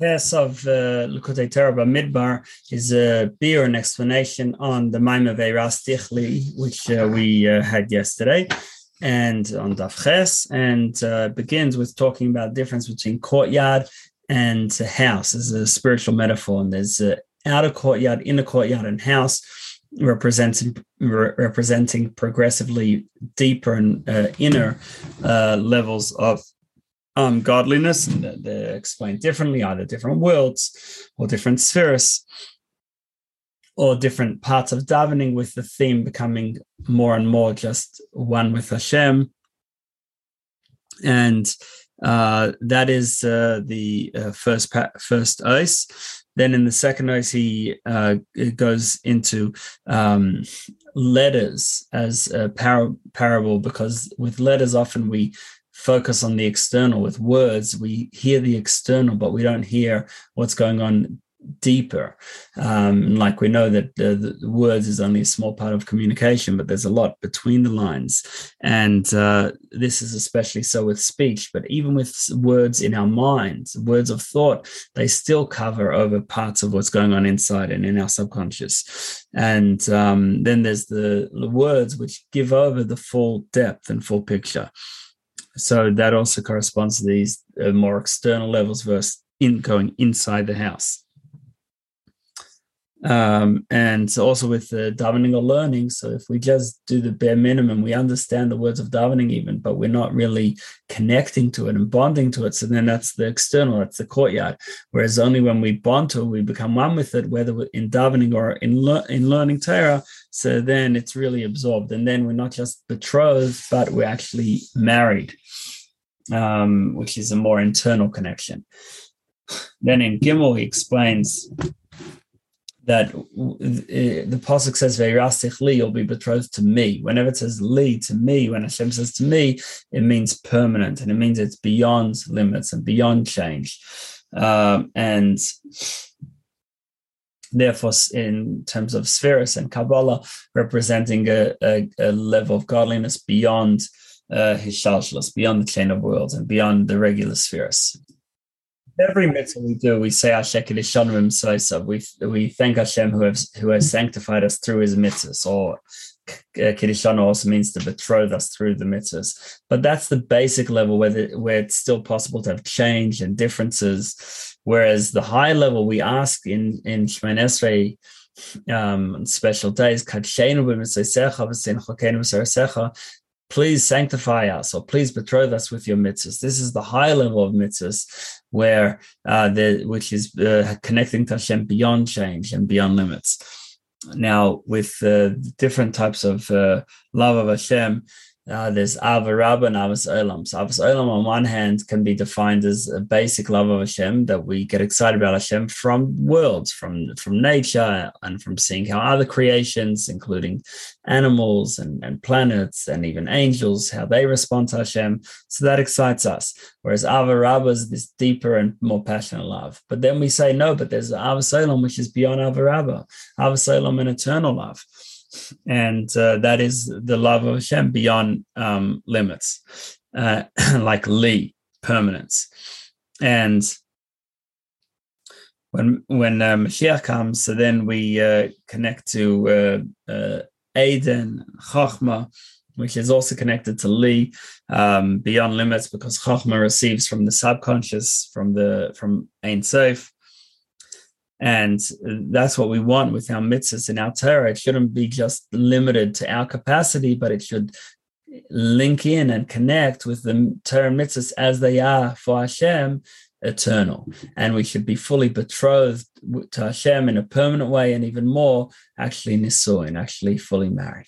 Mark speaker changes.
Speaker 1: Case of uh, Likkutei Torah Midbar is a biur an explanation on the Ve'irastich li, which uh, we uh, had yesterday, and on Daf Ches, and uh, begins with talking about the difference between courtyard and house as a spiritual metaphor. And there's a outer courtyard, inner courtyard, and house representing re- representing progressively deeper and uh, inner uh, levels of um, godliness, and they're explained differently, either different worlds or different spheres, or different parts of davening, with the theme becoming more and more just one with Hashem. And uh, that is uh, the uh, first pa- first ois. Then in the second ois, he uh, goes into um, letters as a par- parable because with letters often we focus on the external. With words we hear the external but we don't hear what's going on deeper. Um, like we know that the, the, words is only a small part of communication but there's a lot between the lines. And uh, this is especially so with speech but even with words in our minds words of thought they still cover over parts of what's going on inside and in our subconscious. And um, then there's the, the words which give over the full depth and full picture so that also corresponds to these uh, more external levels versus in going inside the house. Um, and also with the davening or learning. So if we just do the bare minimum, we understand the words of davening even, but we're not really connecting to it and bonding to it. So then that's the external, that's the courtyard. Whereas only when we bond to it, we become one with it, whether in davening or in le- in learning Torah. So then it's really absorbed, and then we're not just betrothed, but we're actually married um, which is a more internal connection. Then in Gimel, he explains that the pasuk says "Ve'irastich li," you'll be betrothed to me. Whenever it says "li" to me, when Hashem says to me, it means permanent, and it means it's beyond limits and beyond change. Um, and therefore, in terms of spheres and Kabbalah, representing a, a, a level of godliness beyond uh, his beyond the chain of worlds and beyond the regular spheres. Every mitzvah we do, we say Hashem Kidshanu b'mitzvosav. We we thank Hashem who has who has sanctified us through His mitzvahs. Or Kedishon also means to betroth us through the mitzvahs. But that's the basic level where the, where it's still possible to have change and differences. Whereas the high level we ask in in Shemoneh Esrei um, special days, please sanctify us or please betroth us with your mitzvahs. This is the high level of mitzvahs where uh, the, which is uh, connecting to Hashem beyond change and beyond limits. Now, with uh, different types of uh, love of Hashem, uh, there's Ahavah Rabbah and Ahavas Olam. So Ahavas Olam on one hand can be defined as a basic love of Hashem that we get excited about Hashem from worlds, from from nature, and from seeing how other creations, including animals and, and planets and even angels, how they respond to Hashem. So that excites us. Whereas Ahavah Rabbah is this deeper and more passionate love. But then we say no, but there's Ahavas Olam, which is beyond Avarab, Ahavas Olam, an eternal love and uh, that is the love of Hashem beyond um, limits, uh, like Li, permanence. And when when uh, Mashiach comes, so then we uh, connect to uh, uh, Aden, Chachma, which is also connected to Li, um, beyond limits, because Chachma receives from the subconscious, from the from Ein Sof, and that's what we want with our mitzvahs and our Torah. It shouldn't be just limited to our capacity, but it should link in and connect with the Torah mitzvahs as they are for Hashem, eternal. And we should be fully betrothed to Hashem in a permanent way, and even more, actually nisuin, actually fully married.